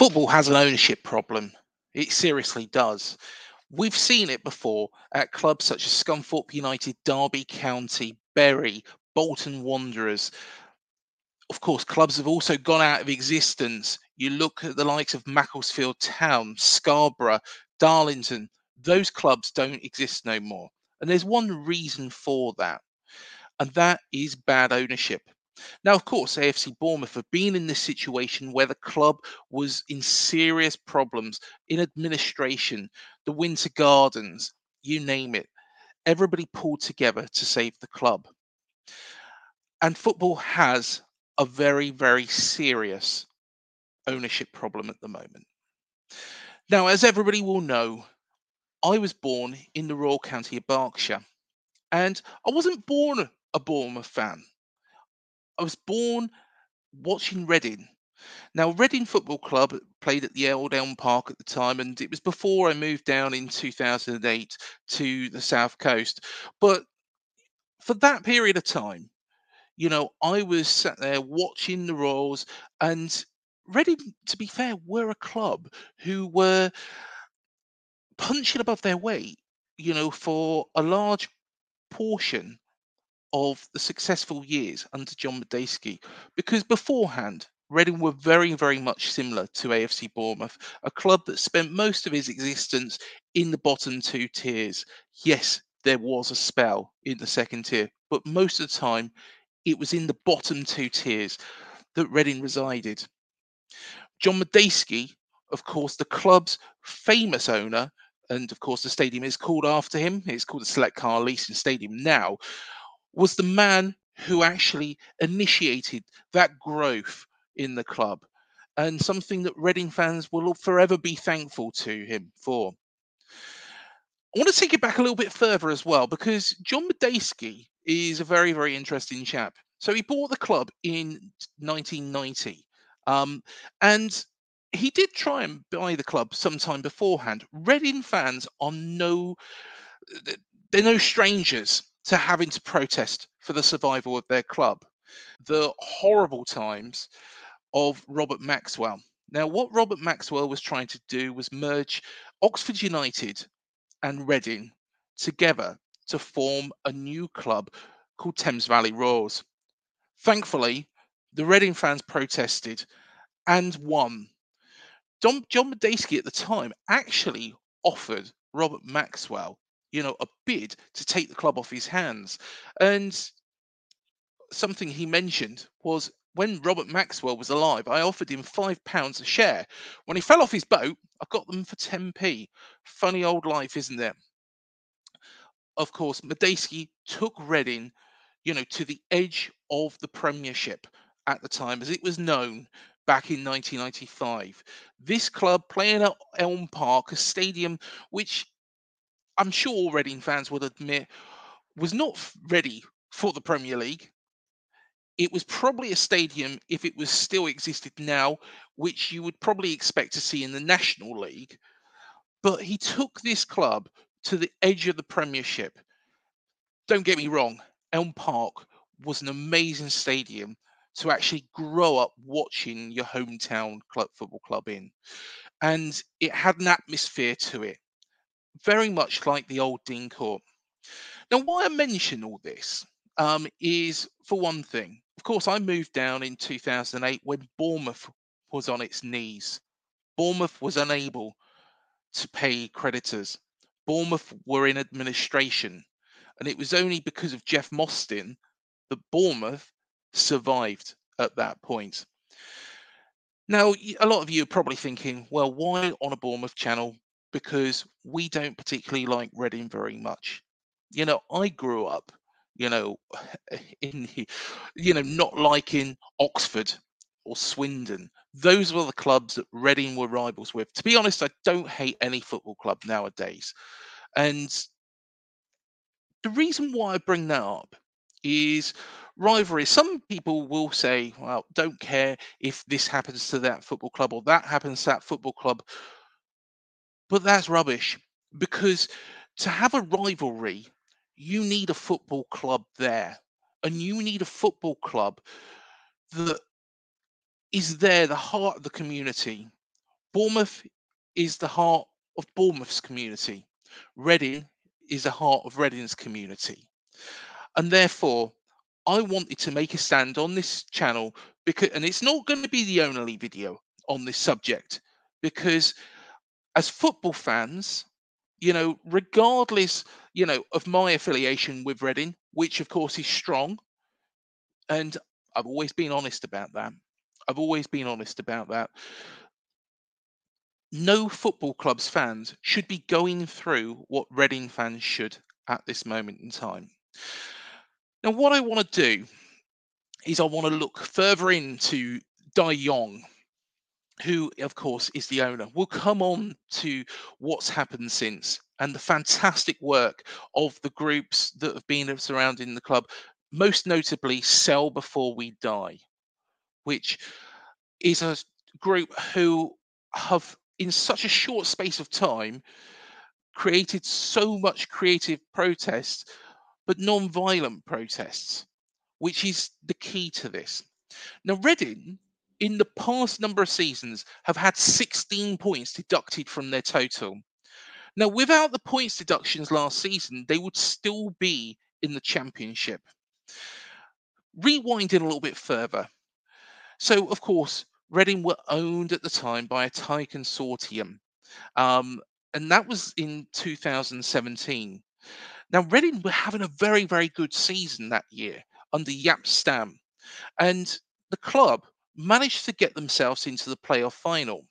Football has an ownership problem. It seriously does. We've seen it before at clubs such as Scunthorpe United, Derby County, Bury, Bolton Wanderers. Of course, clubs have also gone out of existence. You look at the likes of Macclesfield Town, Scarborough, Darlington, those clubs don't exist no more. And there's one reason for that, and that is bad ownership. Now, of course, AFC Bournemouth have been in this situation where the club was in serious problems in administration, the Winter Gardens, you name it. Everybody pulled together to save the club. And football has a very, very serious ownership problem at the moment. Now, as everybody will know, I was born in the Royal County of Berkshire, and I wasn't born a Bournemouth fan. I was born watching Reading. Now, Reading Football Club played at the Old Elm Park at the time, and it was before I moved down in 2008 to the South Coast. But for that period of time, you know, I was sat there watching the Royals, and Reading, to be fair, were a club who were punching above their weight, you know, for a large portion of the successful years under John Madejski. Because beforehand, Reading were very, very much similar to AFC Bournemouth, a club that spent most of its existence in the bottom two tiers. Yes, there was a spell in the second tier, but most of the time it was in the bottom two tiers that Reading resided. John Madejski, of course, the club's famous owner, and of course the stadium is called after him. It's called the Select Car Leasing Stadium now. Was the man who actually initiated that growth in the club, and something that Reading fans will forever be thankful to him for. I want to take it back a little bit further as well because John Madejski is a very, very interesting chap. So he bought the club in 1990. Um, and he did try and buy the club sometime beforehand. Reading fans are no, they're no strangers to having to protest for the survival of their club. The horrible times of Robert Maxwell. Now, what Robert Maxwell was trying to do was merge Oxford United and Reading together to form a new club called Thames Valley Royals. Thankfully, the Reading fans protested and won. John, John Madejski at the time actually offered Robert Maxwell, you know, a bid to take the club off his hands. And something he mentioned was when Robert Maxwell was alive, I offered him five pounds a share. When he fell off his boat, I got them for 10p. Funny old life, isn't it? Of course, Madejski took Reading, you know, to the edge of the Premiership at the time, as it was known back in 1995. This club playing at Elm Park, a stadium which I'm sure all Reading fans would admit was not ready for the Premier League. It was probably a stadium, if it was still existed now, which you would probably expect to see in the National League. But he took this club to the edge of the Premiership. Don't get me wrong, Elm Park was an amazing stadium to actually grow up watching your hometown club football club in. And it had an atmosphere to it, very much like the old Dean Court. Now, why I mention all this um, is, for one thing, of course, I moved down in 2008 when Bournemouth was on its knees. Bournemouth was unable to pay creditors. Bournemouth were in administration. And it was only because of Jeff Mostyn that Bournemouth survived at that point. Now, a lot of you are probably thinking, well, why on a Bournemouth channel? Because we don't particularly like Reading very much. You know, I grew up, you know, in, you know, not liking Oxford or Swindon. Those were the clubs that Reading were rivals with. To be honest, I don't hate any football club nowadays. And the reason why I bring that up is rivalry. Some people will say, well, don't care if this happens to that football club or that happens to that football club. But that's rubbish because to have a rivalry, you need a football club there. And you need a football club that is there, the heart of the community. Bournemouth is the heart of Bournemouth's community. Reading is the heart of Reading's community. And therefore, I wanted to make a stand on this channel because, and it's not going to be the only video on this subject because as football fans, you know, regardless, you know, of my affiliation with Reading, which of course is strong, and I've always been honest about that. I've always been honest about that. No football club's fans should be going through what Reading fans should at this moment in time. Now, what I want to do is I want to look further into Dai Yong, who, of course, is the owner. We'll come on to what's happened since and the fantastic work of the groups that have been surrounding the club, most notably Sell Before We Dai, which is a group who have, in such a short space of time, created so much creative protest but non-violent protests, which is the key to this. Now, Reading, in the past number of seasons, have had 16 points deducted from their total. Now, without the points deductions last season, they would still be in the championship. Rewinding a little bit further. So, of course, Reading were owned at the time by a Thai consortium. Um, and that was in 2017. Now, Reading were having a very, very good season that year under Jaap Stam, and the club managed to get themselves into the playoff final.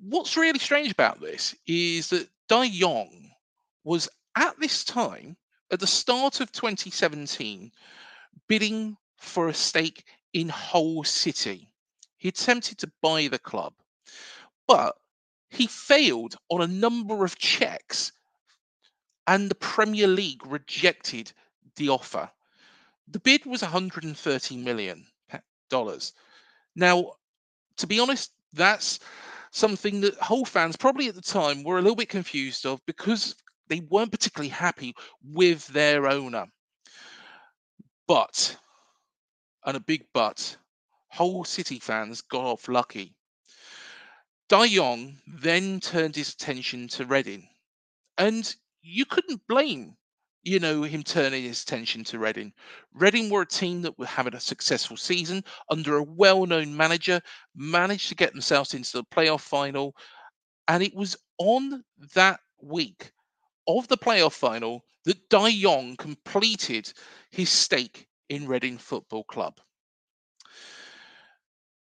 What's really strange about this is that Dai Yong was at this time, at the start of 2017, bidding for a stake in Hull City. He attempted to buy the club, but he failed on a number of checks and the Premier League rejected the offer. The bid was 130 million dollars. Now, to be honest, that's something that Hull fans probably at the time were a little bit confused of because they weren't particularly happy with their owner. But, and a big but, Hull City fans got off lucky. Dai Yong then turned his attention to Reading. And you couldn't blame, you know, him turning his attention to Reading. Reading were a team that were having a successful season under a well-known manager, managed to get themselves into the playoff final, and it was on that week of the playoff final that Dai Yong completed his stake in Reading Football Club.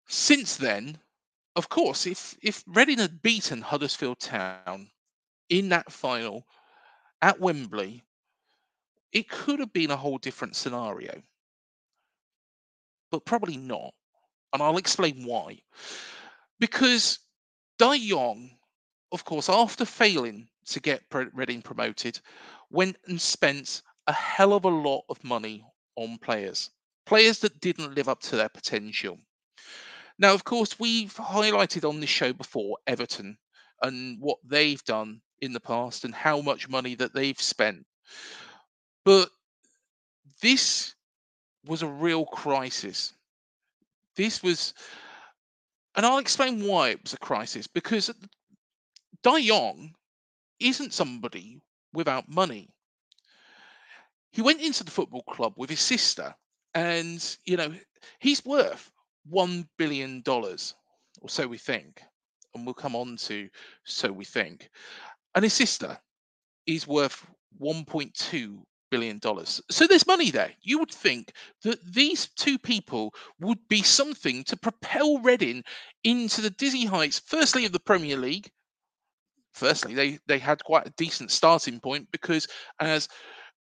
Since then, of course, if if Reading had beaten Huddersfield Town in that final, at Wembley, it could have been a whole different scenario, but probably not. And I'll explain why. Because Dai Yong, of course, after failing to get Reading promoted, went and spent a hell of a lot of money on players, players that didn't live up to their potential. Now, of course, we've highlighted on this show before Everton and what they've done in the past and how much money that they've spent. But this was a real crisis. This was, and I'll explain why it was a crisis because Dai Yong isn't somebody without money. He went into the football club with his sister, and you know he's worth one billion dollars, or so we think, and we'll come on to so we think. And his sister is worth 1.2 billion dollars. So there's money there. You would think that these two people would be something to propel Reading into the dizzy heights, firstly of the Premier League. Firstly, they, they had quite a decent starting point because as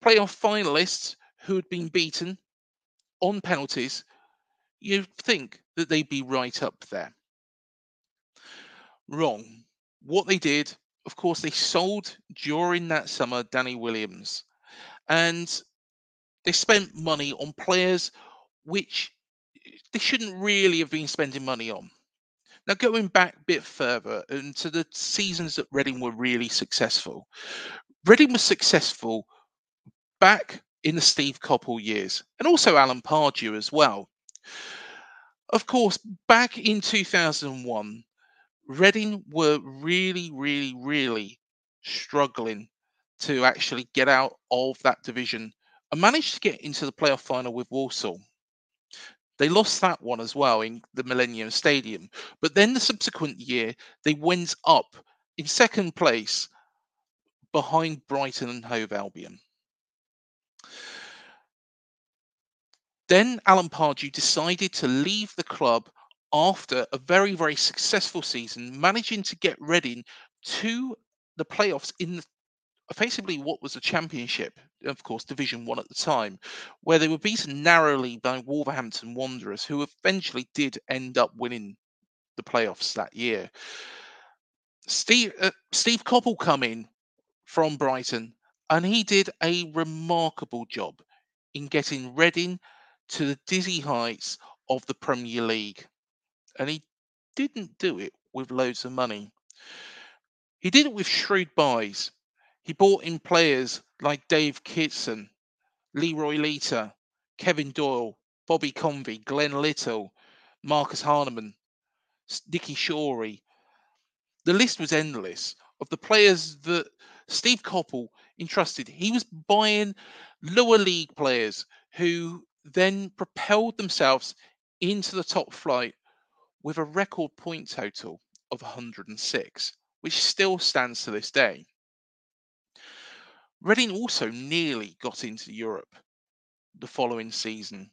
playoff finalists who had been beaten on penalties, you'd think that they'd be right up there. Wrong. What they did, of course, they sold during that summer Danny Williams and they spent money on players which they shouldn't really have been spending money on. Now, going back a bit further into the seasons that Reading were really successful, Reading was successful back in the Steve Coppell years and also Alan Pardew as well. Of course, back in 2001, Reading were really, really, really struggling to actually get out of that division and managed to get into the playoff final with Walsall. They lost that one as well in the Millennium Stadium. But then the subsequent year, they went up in second place behind Brighton and Hove Albion. Then Alan Pardew decided to leave the club after a very, very successful season, managing to get Reading to the playoffs in the effectively what was a championship, of course, Division One at the time, where they were beaten narrowly by Wolverhampton Wanderers, who eventually did end up winning the playoffs that year. Steve uh, Steve Coppell come in from Brighton, and he did a remarkable job in getting Reading to the dizzy heights of the Premier League, and he didn't do it with loads of money. He did it with shrewd buys. He bought in players like Dave Kitson, Leroy Lita, Kevin Doyle, Bobby Convey, Glen Little, Marcus Hahnemann, Nicky Shorey. The list was endless of the players that Steve Coppell entrusted. He was buying lower league players who then propelled themselves into the top flight with a record point total of 106, which still stands to this day. Reading also nearly got into Europe the following season,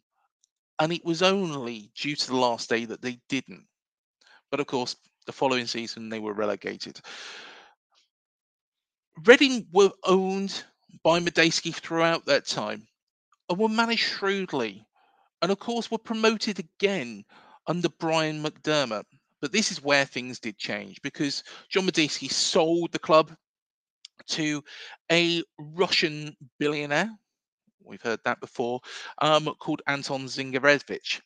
and it was only due to the last day that they didn't. But of course, the following season they were relegated. Reading were owned by Madejski throughout that time and were managed shrewdly, and of course were promoted again under Brian McDermott. But this is where things did change because John Madejski sold the club to a Russian billionaire. We've heard that before, um, called Anton Zingarevich.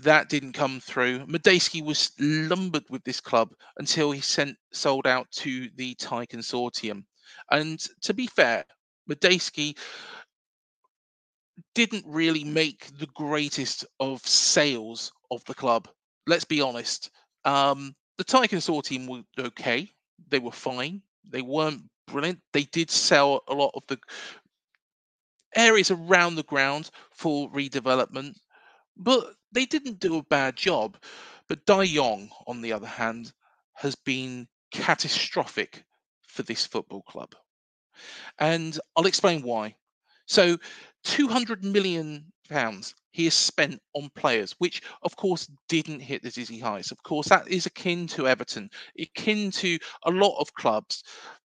That didn't come through. Madejski was lumbered with this club until he sent sold out to the Thai consortium. And to be fair, Madejski didn't really make the greatest of sales of the club. Let's be honest. Um, the Thai consortium were okay. They were fine. They weren't brilliant. They did sell a lot of the areas around the ground for redevelopment, but they didn't do a bad job. But Dai Yong, on the other hand, has been catastrophic for this football club. And I'll explain why. So, 200 million pounds he has spent on players, which of course didn't hit the dizzy heights. Of course, that is akin to Everton, akin to a lot of clubs.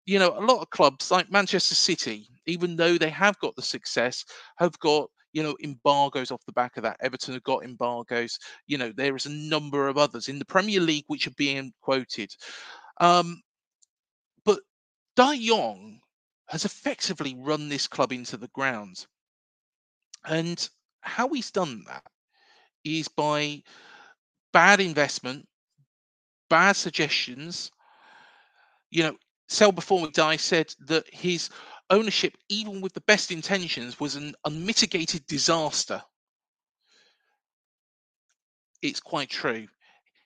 You know, a lot of clubs like Manchester City, even though they have got the success, have got you know embargoes off the back of that. Everton have got embargoes. You know, there is a number of others in the Premier League which are being quoted. Um, but Dai Yong has effectively run this club into the ground. And how he's done that is by bad investment, bad suggestions. You know, Sell Before We Dai said that his ownership, even with the best intentions, was an unmitigated disaster. It's quite true.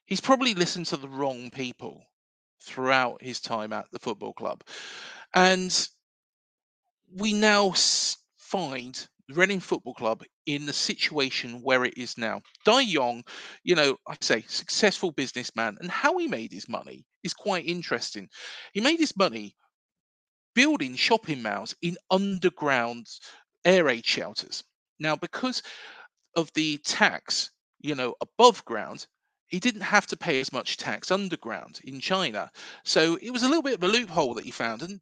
He's probably listened to the wrong people throughout his time at the football club. And we now find Reading Football Club in the situation where it is now. Dai Yong, you know, I say successful businessman, and how he made his money is quite interesting. He made his money building shopping malls in underground air raid shelters. Now, because of the tax, you know, above ground, he didn't have to pay as much tax underground in China. So it was a little bit of a loophole that he found, and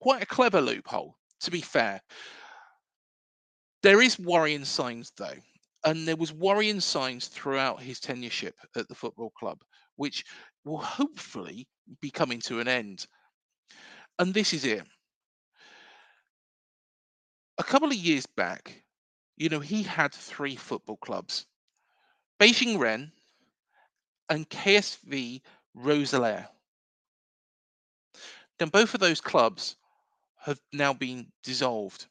quite a clever loophole, to be fair. There is worrying signs, though, and there was worrying signs throughout his tenureship at the football club, which will hopefully be coming to an end. And this is it. A couple of years back, you know, he had three football clubs Beijing Renhe and KSV Roeselare. Now, both of those clubs have now been dissolved.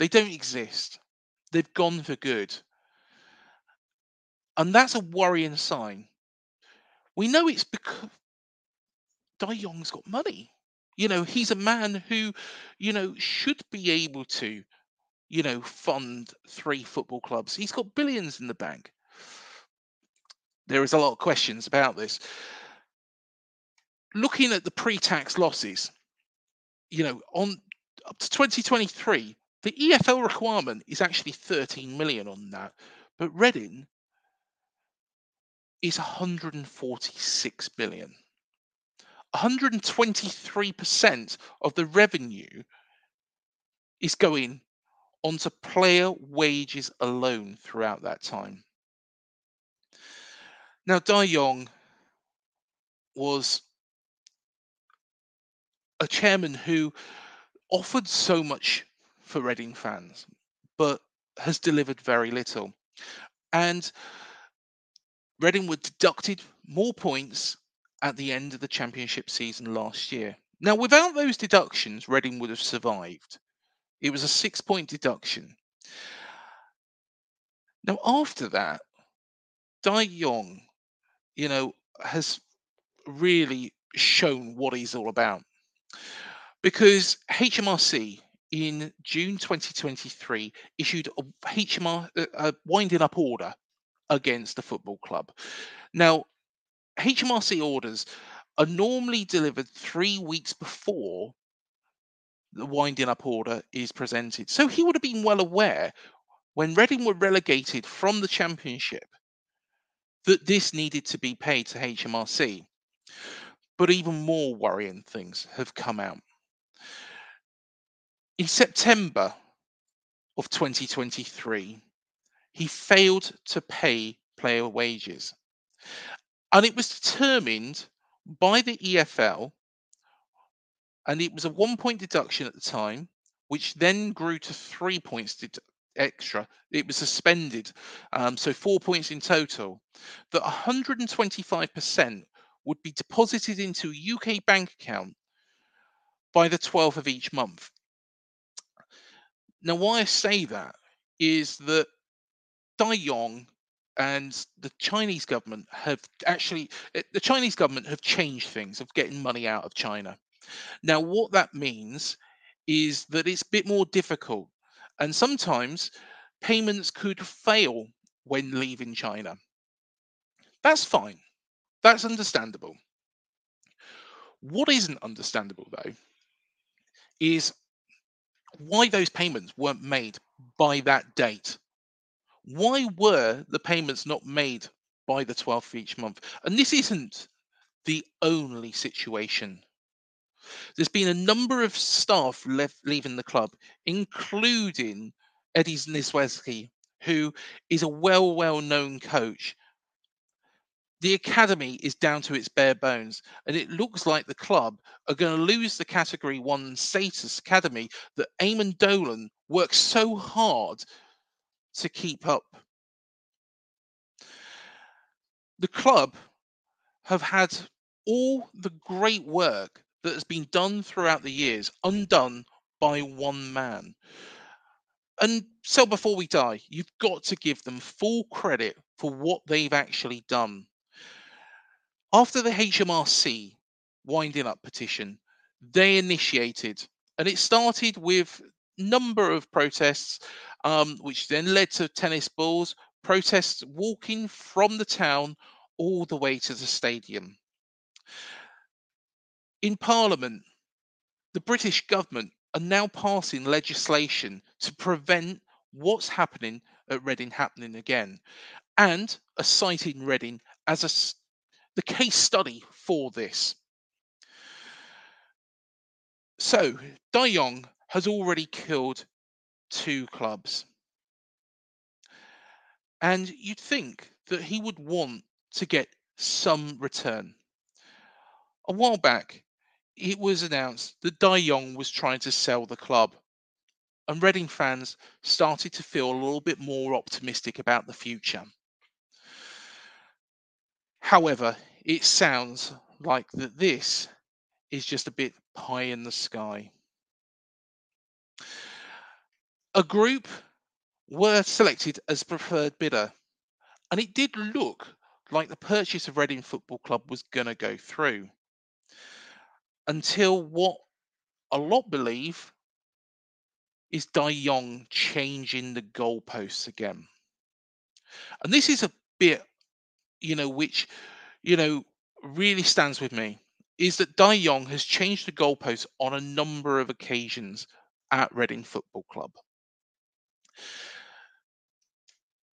They don't exist. They've gone for good. And that's a worrying sign. We know it's because Dai Yong's got money. You know, he's a man who, you know, should be able to, you know, fund three football clubs. He's got billions in the bank. There is a lot of questions about this. Looking at the pre-tax losses, you know, on up to 2023, the EFL requirement is actually 13 million on that, but Reading is 146 billion. 123% of the revenue is going onto player wages alone throughout that time. Now, Dai Yong was a chairman who offered so much for Reading fans, but has delivered very little. And Reading were deducted more points at the end of the championship season last year. Now, without those deductions, Reading would have survived. It was a six point deduction. Now, after that, Dai Yong, you know, has really shown what he's all about. Because HMRC in June 2023 issued a HMR uh, a winding up order against the football club. Now, HMRC orders are normally delivered three weeks before the winding up order is presented. So he would have been well aware when Reading were relegated from the championship that this needed to be paid to HMRC. But even more worrying things have come out. In September of 2023, he failed to pay player wages. And it was determined by the EFL, and it was a one point deduction at the time, which then grew to three points extra. It was suspended, um, so four points in total. That 125% would be deposited into a UK bank account by the 12th of each month. Now, why I say that is that Dai Yong and the Chinese government have actually eh, the Chinese government have changed things of getting money out of China. Now, what that means is that it's a bit more difficult, and sometimes payments could fail when leaving China. That's fine. That's understandable. What isn't understandable, though, is why those payments weren't made by that date why were the payments not made by the 12th of each month? And this isn't the only situation. There's been a number of staff left leaving the club, including Eddie Niedzwiecki, who is a well, well known coach. The academy is down to its bare bones, and it looks like the club are going to lose the Category 1 status academy that Eamonn Dolan worked so hard to keep up. The club have had all the great work that has been done throughout the years undone by one man. And Sell Before We Dai, you've got to give them full credit for what they've actually done. After the HMRC winding up petition, they initiated, and it started with number of protests, um, which then led to tennis balls, protests walking from the town all the way to the stadium. In Parliament, the British government are now passing legislation to prevent what's happening at Reading happening again, and are citing Reading as a, the case study for this. So, Dai Yong has already killed two clubs. And you'd think that he would want to get some return. A while back, it was announced that Dai Yong was trying to sell the club, and Reading fans started to feel a little bit more optimistic about the future. However, it sounds like that this is just a bit pie in the sky. A group were selected as preferred bidder, and it did look like the purchase of Reading Football Club was going to go through until what a lot believe is Dai Yong changing the goalposts again. And this is a bit, you know, which, you know, really stands with me is that Dai Yong has changed the goalposts on a number of occasions at Reading Football Club.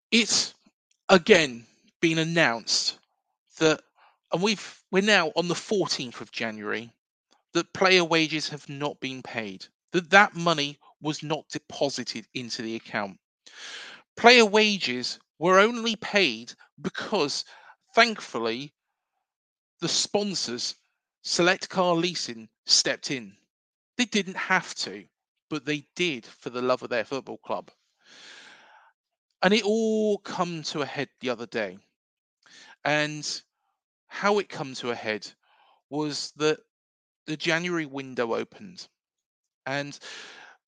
It's again been announced that, and we've we're now on the 14th of January, that player wages have not been paid, that that money was not deposited into the account. Player wages were only paid because, thankfully, the sponsors, Select Car Leasing, stepped in. They didn't have to, but they did for the love of their football club. And it all come to a head the other day. And how it come to a head was that the January window opened, and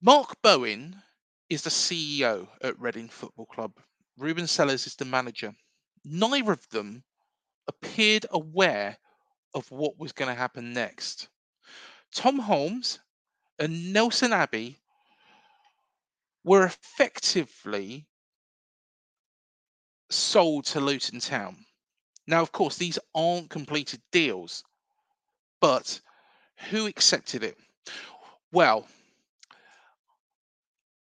Mark Bowen is the CEO at Reading Football Club. Ruben Selles is the manager. Neither of them appeared aware of what was going to happen next. Tom Holmes and Nelson Abbey were effectively sold to Luton Town. Now, of course, these aren't completed deals, but who accepted it? Well,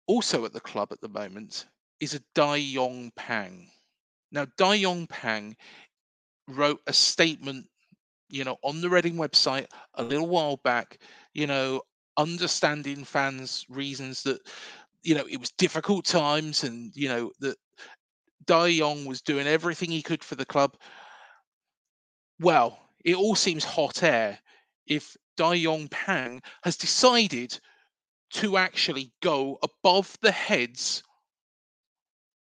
also at the club at the moment is a Dayong Pang. Now, Dayong Pang wrote a statement, you know, on the Reading website a little while back, you know, understanding fans' reasons that, you know, it was difficult times and, you know, that Dai Yong was doing everything he could for the club. Well, it all seems hot air if Dayong Pang has decided to actually go above the heads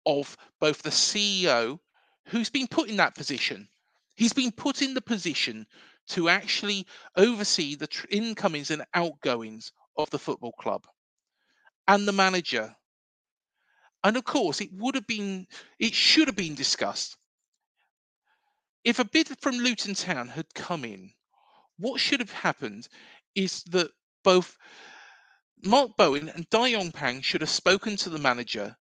of both the CEO, who's been put in that position. He's been put in the position to actually oversee the tr- incomings and outgoings of the football club and the manager. And of course, it would have been, it should have been discussed. If a bid from Luton Town had come in what should have happened is that both Mark Bowen and Dayong Pang should have spoken to the manager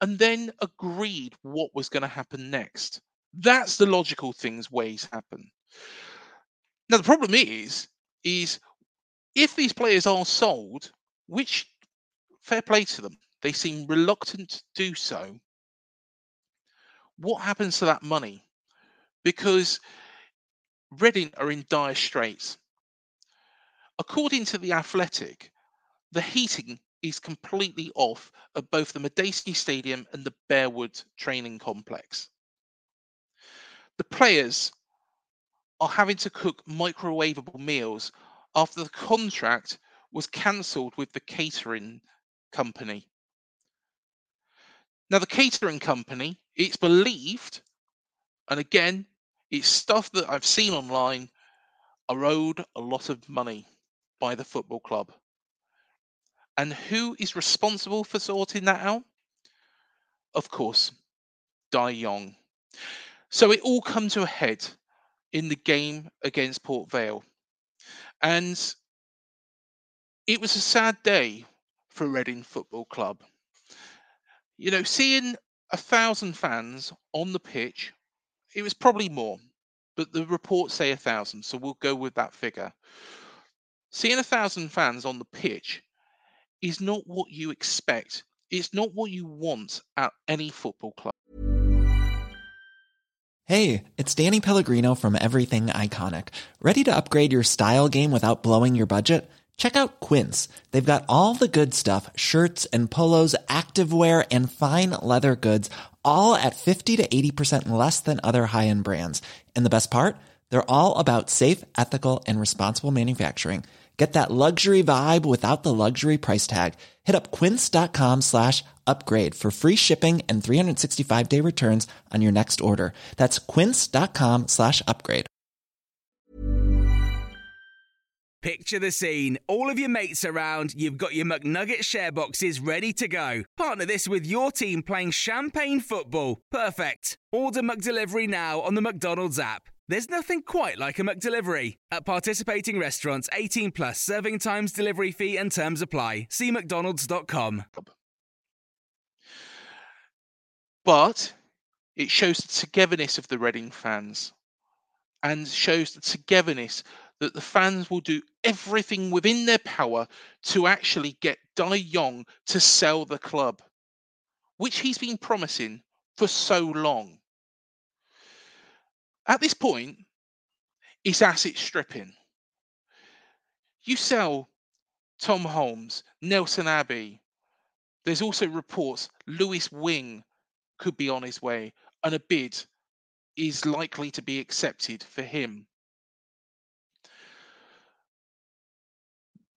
and then agreed what was going to happen next. That's the logical things ways happen. Now the problem is, is if these players are sold, which fair play to them, they seem reluctant to do so. What happens to that money? Because Reading are in dire straits. According to The Athletic, the heating is completely off at both the Madejski Stadium and the Bearwood training complex. The players are having to cook microwavable meals after the contract was cancelled with the catering company. Now, the catering company, it's believed, and again, it's stuff that I've seen online are owed a lot of money. by the football club. And who is responsible for sorting that out? Of course, Dai Yong. So it all comes to a head in the game against Port Vale. And it was a sad day for Reading Football Club. You know, seeing a thousand fans on the pitch, it was probably more, but the reports say a thousand, so we'll go with that figure. Seeing a thousand fans on the pitch is not what you expect. It's not what you want at any football club. Hey, it's Danny Pellegrino from Everything Iconic. Ready to upgrade your style game without blowing your budget? Check out Quince. They've got all the good stuff shirts and polos, activewear, and fine leather goods, all at 50 to 80% less than other high end brands. And the best part? They're all about safe, ethical, and responsible manufacturing. Get that luxury vibe without the luxury price tag. Hit up quince.com slash upgrade for free shipping and 365 day returns on your next order. That's quince.com slash upgrade. Picture the scene. All of your mates around, you've got your McNugget share boxes ready to go. Partner this with your team playing champagne football. Perfect. Order McDelivery now on the McDonald's app. There's nothing quite like a McDelivery. At participating restaurants, 18 plus serving times, delivery fee, and terms apply. See McDonald's.com. But it shows the togetherness of the Reading fans and shows the togetherness that the fans will do everything within their power to actually get Dai Yong to sell the club, which he's been promising for so long. At this point, it's asset stripping. You sell Tom Holmes, Nelson Abbey. There's also reports Lewis Wing could be on his way, and a bid is likely to be accepted for him.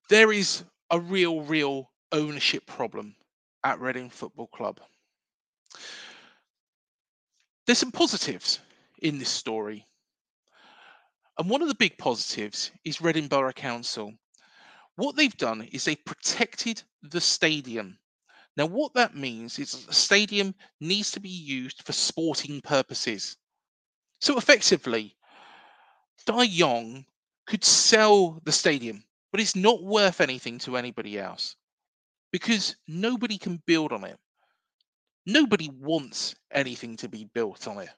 There is a real, real ownership problem at Reading Football Club. There's some positives in this story. And one of the big positives is Reading Borough Council. What they've done is they've protected the stadium. Now, what that means is the stadium needs to be used for sporting purposes. So effectively, Dai Yong could sell the stadium, but it's not worth anything to anybody else because nobody can build on it. Nobody wants anything to be built on it.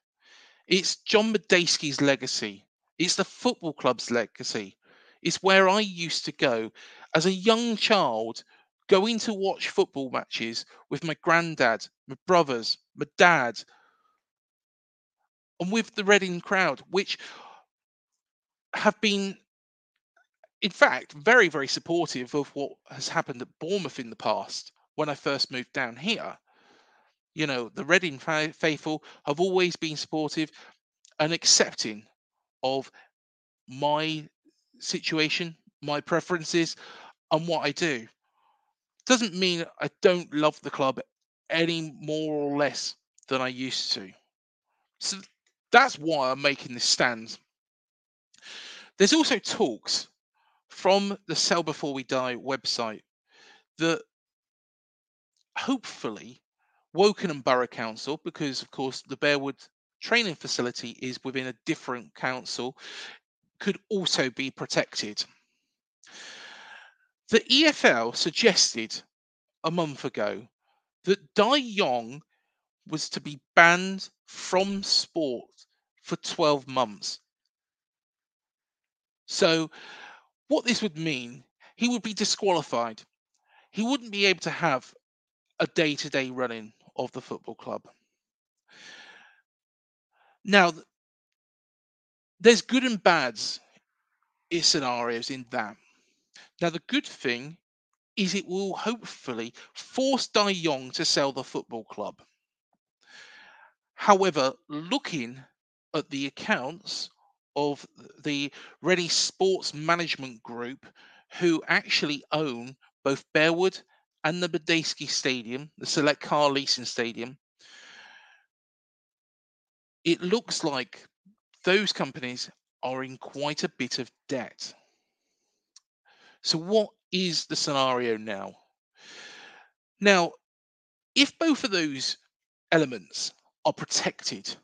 It's John Madejski's legacy. It's the football club's legacy. It's where I used to go as a young child, going to watch football matches with my granddad, my brothers, my dad, and with the Reading crowd, which have been, in fact, very, very supportive of what has happened at Bournemouth in the past when I first moved down here. You know, the Reading faithful have always been supportive and accepting of my situation, my preferences, and what I do. Doesn't mean I don't love the club any more or less than I used to. So that's why I'm making this stand. There's also talks from the Sell Before We Dai website that hopefully Wokingham Borough Council, because of course the Bearwood training facility is within a different council, could also be protected. The EFL suggested a month ago that Dai Yong was to be banned from sport for 12 months. So, what this would mean, he would be disqualified. He wouldn't be able to have a day to day running of the football club. Now, there's good and bads in scenarios in that. Now, the good thing is it will hopefully force Dai Yong to sell the football club. However, looking at the accounts of the Renhe Sports Management Group, who actually own both Bearwood and the Madejski Stadium, the Select Car Leasing Stadium, it looks like those companies are in quite a bit of debt. So, what is the scenario now? Now, if both of those elements are protected,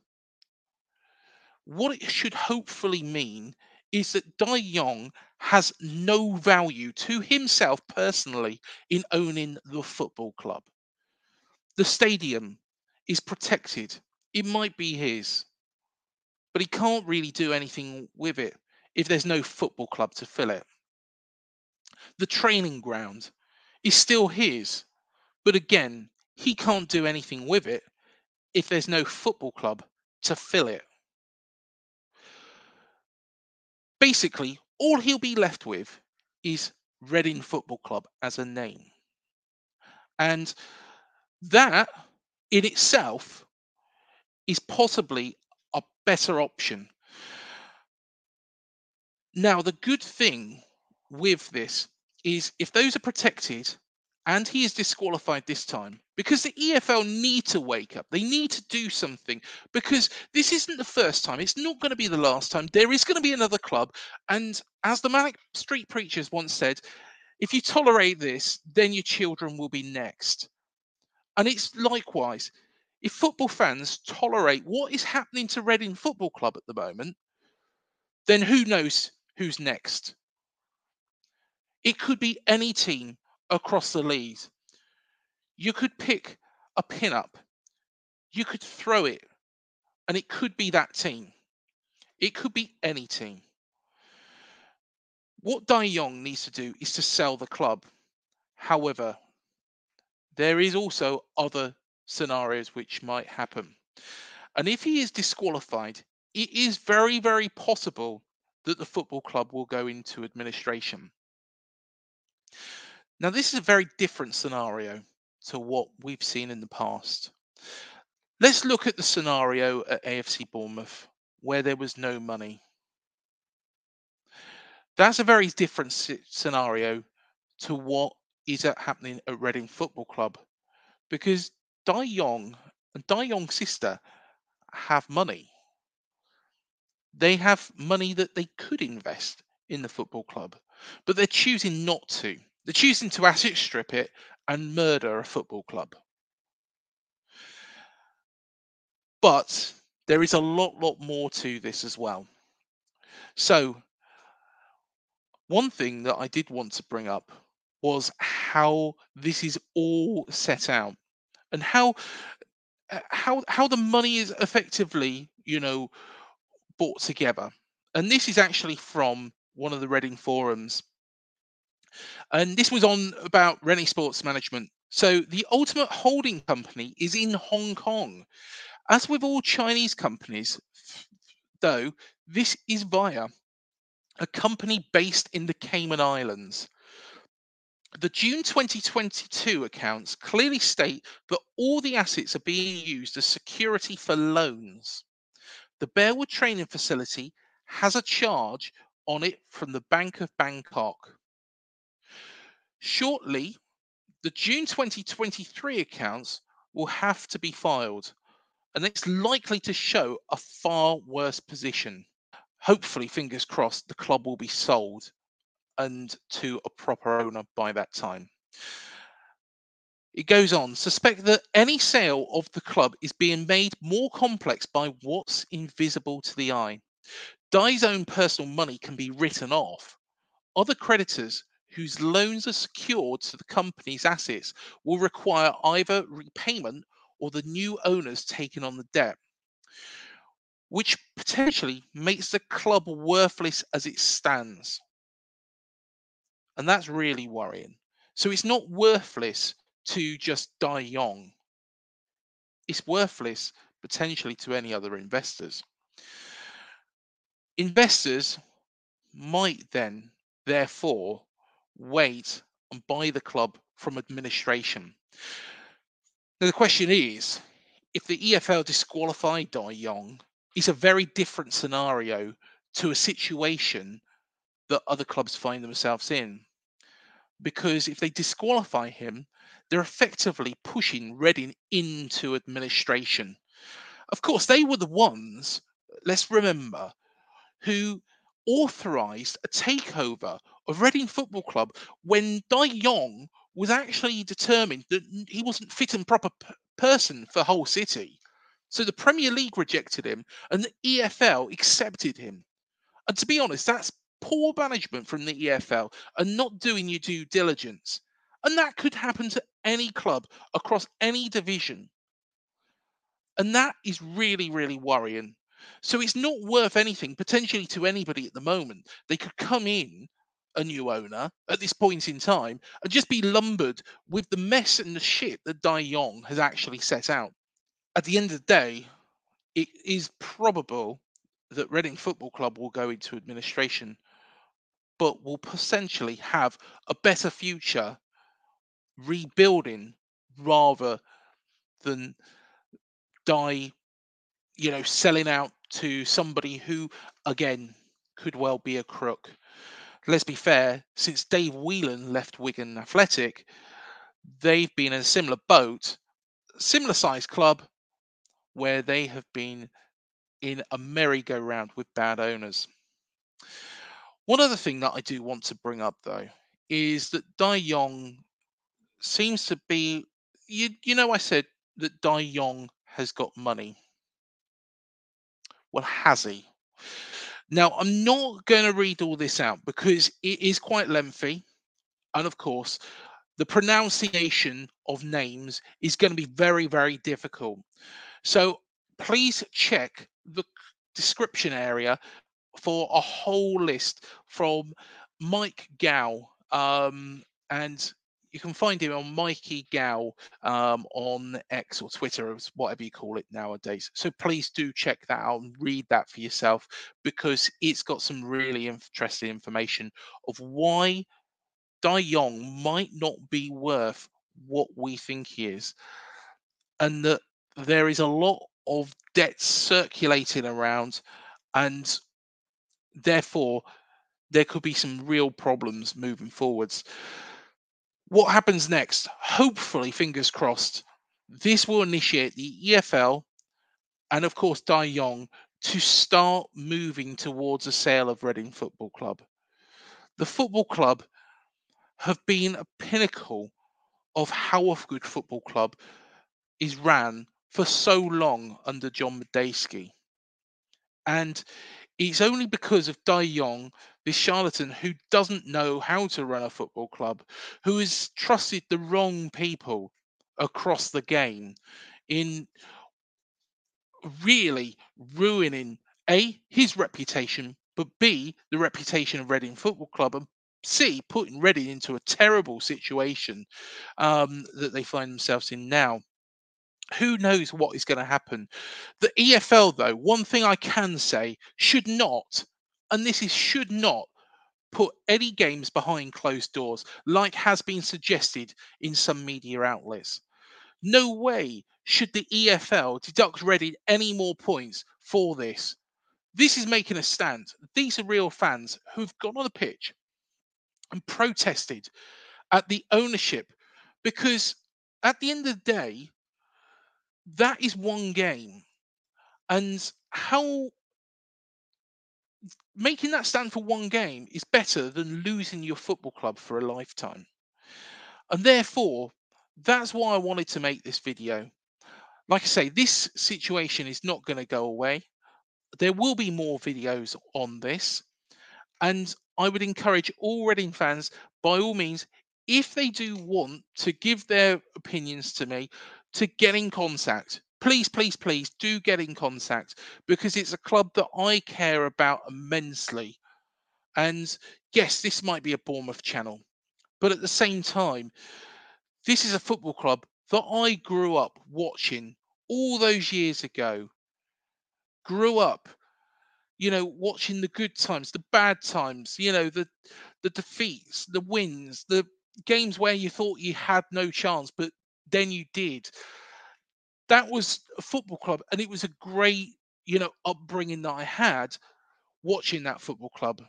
what it should hopefully mean is that Dai Yong has no value to himself personally in owning the football club. The stadium is protected, it might be his, but he can't really do anything with it if there's no football club to fill it. The training ground is still his, but again, he can't do anything with it if there's no football club to fill it. Basically, all he'll be left with is Reading Football Club as a name. And that in itself is possibly a better option. Now, the good thing with this is if those are protected and he is disqualified this time because the EFL need to wake up. They need to do something because this isn't the first time. It's not going to be the last time. There is going to be another club. And as the Manic Street Preachers once said, if you tolerate this, then your children will be next. And it's likewise. If football fans tolerate what is happening to Reading Football Club at the moment, then who knows who's next? It could be any team across the league. You could pick a pin up, you could throw it, and it could be that team. It could be any team. What Dai Yong needs to do is to sell the club. However, there is also other scenarios which might happen. And if he is disqualified, it is very, very possible that the football club will go into administration. Now, this is a very different scenario to what we've seen in the past. Let's look at the scenario at AFC Bournemouth where there was no money. That's a very different scenario to what is happening at Reading Football Club because Dai Yong and Dai Yong's sister have money. They have money that they could invest in the football club, but they're choosing not to. They're choosing to asset strip it and murder a football club. But there is a lot, lot more to this as well. So, one thing that I did want to bring up was how this is all set out and how uh, how how the money is effectively, you know, brought together. And this is actually from one of the Reading forums and this was on about Renhe Sports Management. So the ultimate holding company is in Hong Kong. As with all Chinese companies, though, this is via a company based in the Cayman Islands. The June 2022 accounts clearly state that all the assets are being used as security for loans. The Bearwood training facility has a charge on it from the Bank of Bangkok. Shortly, the June 2023 accounts will have to be filed, and it's likely to show a far worse position. Hopefully, fingers crossed, the club will be sold and to a proper owner by that time. It goes on, suspect that any sale of the club is being made more complex by what's invisible to the eye. Dai's own personal money can be written off. Other creditors whose loans are secured to the company's assets will require either repayment or the new owners taking on the debt, which potentially makes the club worthless as it stands. And that's really worrying. So it's not worthless to just Dai Yong. It's worthless potentially to any other investors. Investors might then, therefore, wait and buy the club from administration. Now, the question is if the EFL disqualified Dai Yong, it's a very different scenario to a situation that other clubs find themselves in. Because if they disqualify him, they're effectively pushing Reading into administration. Of course, they were the ones, let's remember, who authorized a takeover of Reading Football Club when Dai Yong was actually determined that he wasn't fit and proper p- person for Hull City. So the Premier League rejected him and the EFL accepted him. And to be honest, that's poor management from the EFL and not doing your due diligence. And that could happen to any club across any division. And that is really, really worrying. So it's not worth anything potentially to anybody at the moment. They could come in a new owner at this point in time and just be lumbered with the mess and the shit that Dai Yong has actually set out. At the end of the day, it is probable that Reading Football Club will go into administration, but will potentially have a better future rebuilding rather than die, you know, selling out to somebody who, again, could well be a crook. Let's be fair, since Dave Whelan left Wigan Athletic, they've been in a similar boat, similar sized club, where they have been in a merry-go-round with bad owners. One other thing that I do want to bring up, though, is that Dai Yong seems to be. You, you know, I said that Dai Yong has got money. Well, has he? Now, I'm not going to read all this out because it is quite lengthy. And of course, the pronunciation of names is going to be very, very difficult. So please check the description area for a whole list from Mike Gow. Um, and you can find him on Mikey Gow um, on X or Twitter, or whatever you call it nowadays. So please do check that out and read that for yourself because it's got some really interesting information of why Dai Yong might not be worth what we think he is, and that there is a lot of debt circulating around, and therefore there could be some real problems moving forwards what happens next? Hopefully, fingers crossed, this will initiate the EFL and, of course, Dai Yong to start moving towards a sale of Reading Football Club. The football club have been a pinnacle of how a good football club is ran for so long under John Madejski. And it's only because of Dai Yong this charlatan who doesn't know how to run a football club, who has trusted the wrong people across the game in really ruining A, his reputation, but B, the reputation of Reading Football Club, and C, putting Reading into a terrible situation um, that they find themselves in now. Who knows what is going to happen? The EFL, though, one thing I can say should not and this is should not put any games behind closed doors, like has been suggested in some media outlets. No way should the EFL deduct Reading any more points for this. This is making a stand. These are real fans who've gone on the pitch and protested at the ownership because at the end of the day, that is one game. And how making that stand for one game is better than losing your football club for a lifetime. And therefore, that's why I wanted to make this video. Like I say, this situation is not going to go away. There will be more videos on this. And I would encourage all Reading fans, by all means, if they do want to give their opinions to me, to get in contact please, please, please do get in contact because it's a club that I care about immensely. And yes, this might be a Bournemouth channel, but at the same time, this is a football club that I grew up watching all those years ago. Grew up, you know, watching the good times, the bad times, you know, the the defeats, the wins, the games where you thought you had no chance, but then you did that was a football club, and it was a great, you know, upbringing that I had watching that football club.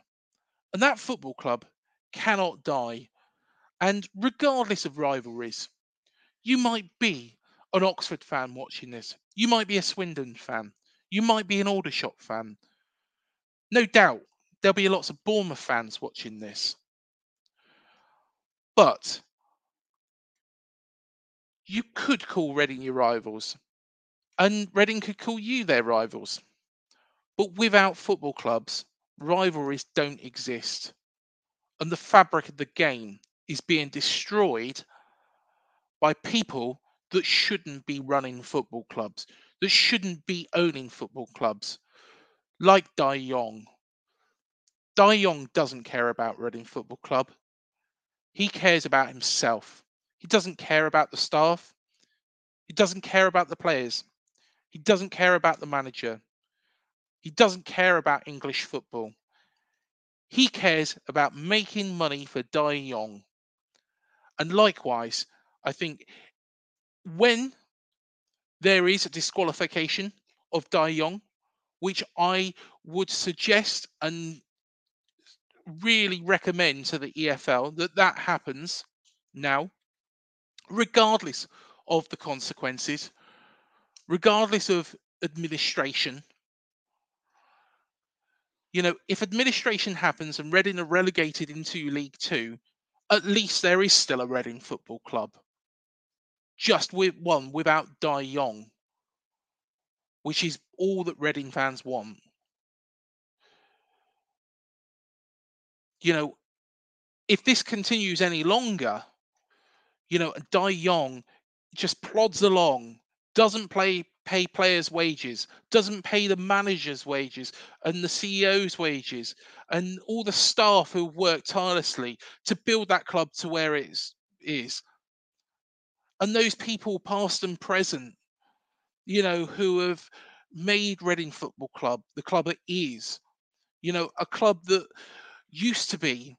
And that football club cannot die. And regardless of rivalries, you might be an Oxford fan watching this. You might be a Swindon fan. You might be an Aldershot fan. No doubt there'll be lots of Bournemouth fans watching this. But you could call Reading your rivals, and Reading could call you their rivals. But without football clubs, rivalries don't exist. And the fabric of the game is being destroyed by people that shouldn't be running football clubs, that shouldn't be owning football clubs, like Dai Yong. Dai Yong doesn't care about Reading Football Club. He cares about himself. He doesn't care about the staff. He doesn't care about the players. He doesn't care about the manager. He doesn't care about English football. He cares about making money for Dai Yong. And likewise, I think when there is a disqualification of Dai Yong, which I would suggest and really recommend to the EFL that that happens now, regardless of the consequences, regardless of administration. You know, if administration happens and Reading are relegated into League Two, at least there is still a Reading Football Club. Just with one without Dai Yong, which is all that Reading fans want. You know, if this continues any longer, you know, Dai Yong just plods along, doesn't play pay players' wages, doesn't pay the managers' wages and the CEO's wages, and all the staff who work tirelessly to build that club to where it is. And those people, past and present, you know, who have made Reading Football Club the club it is, you know, a club that used to be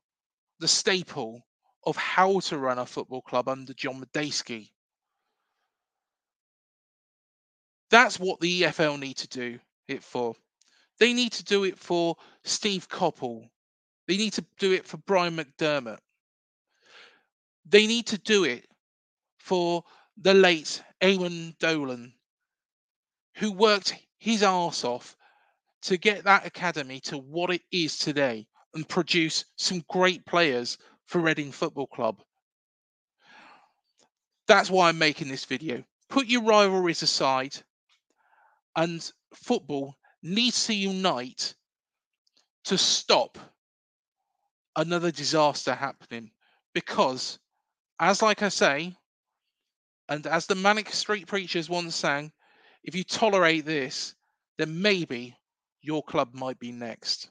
the staple of how to run a football club under John Madejski. That's what the EFL need to do it for. They need to do it for Steve Coppell. They need to do it for Brian McDermott. They need to do it for the late Eamonn Dolan, who worked his arse off to get that academy to what it is today and produce some great players for Reading Football Club. That's why I'm making this video. Put your rivalries aside and football needs to unite to stop another disaster happening because as like i say and as the manic street preachers once sang if you tolerate this then maybe your club might be next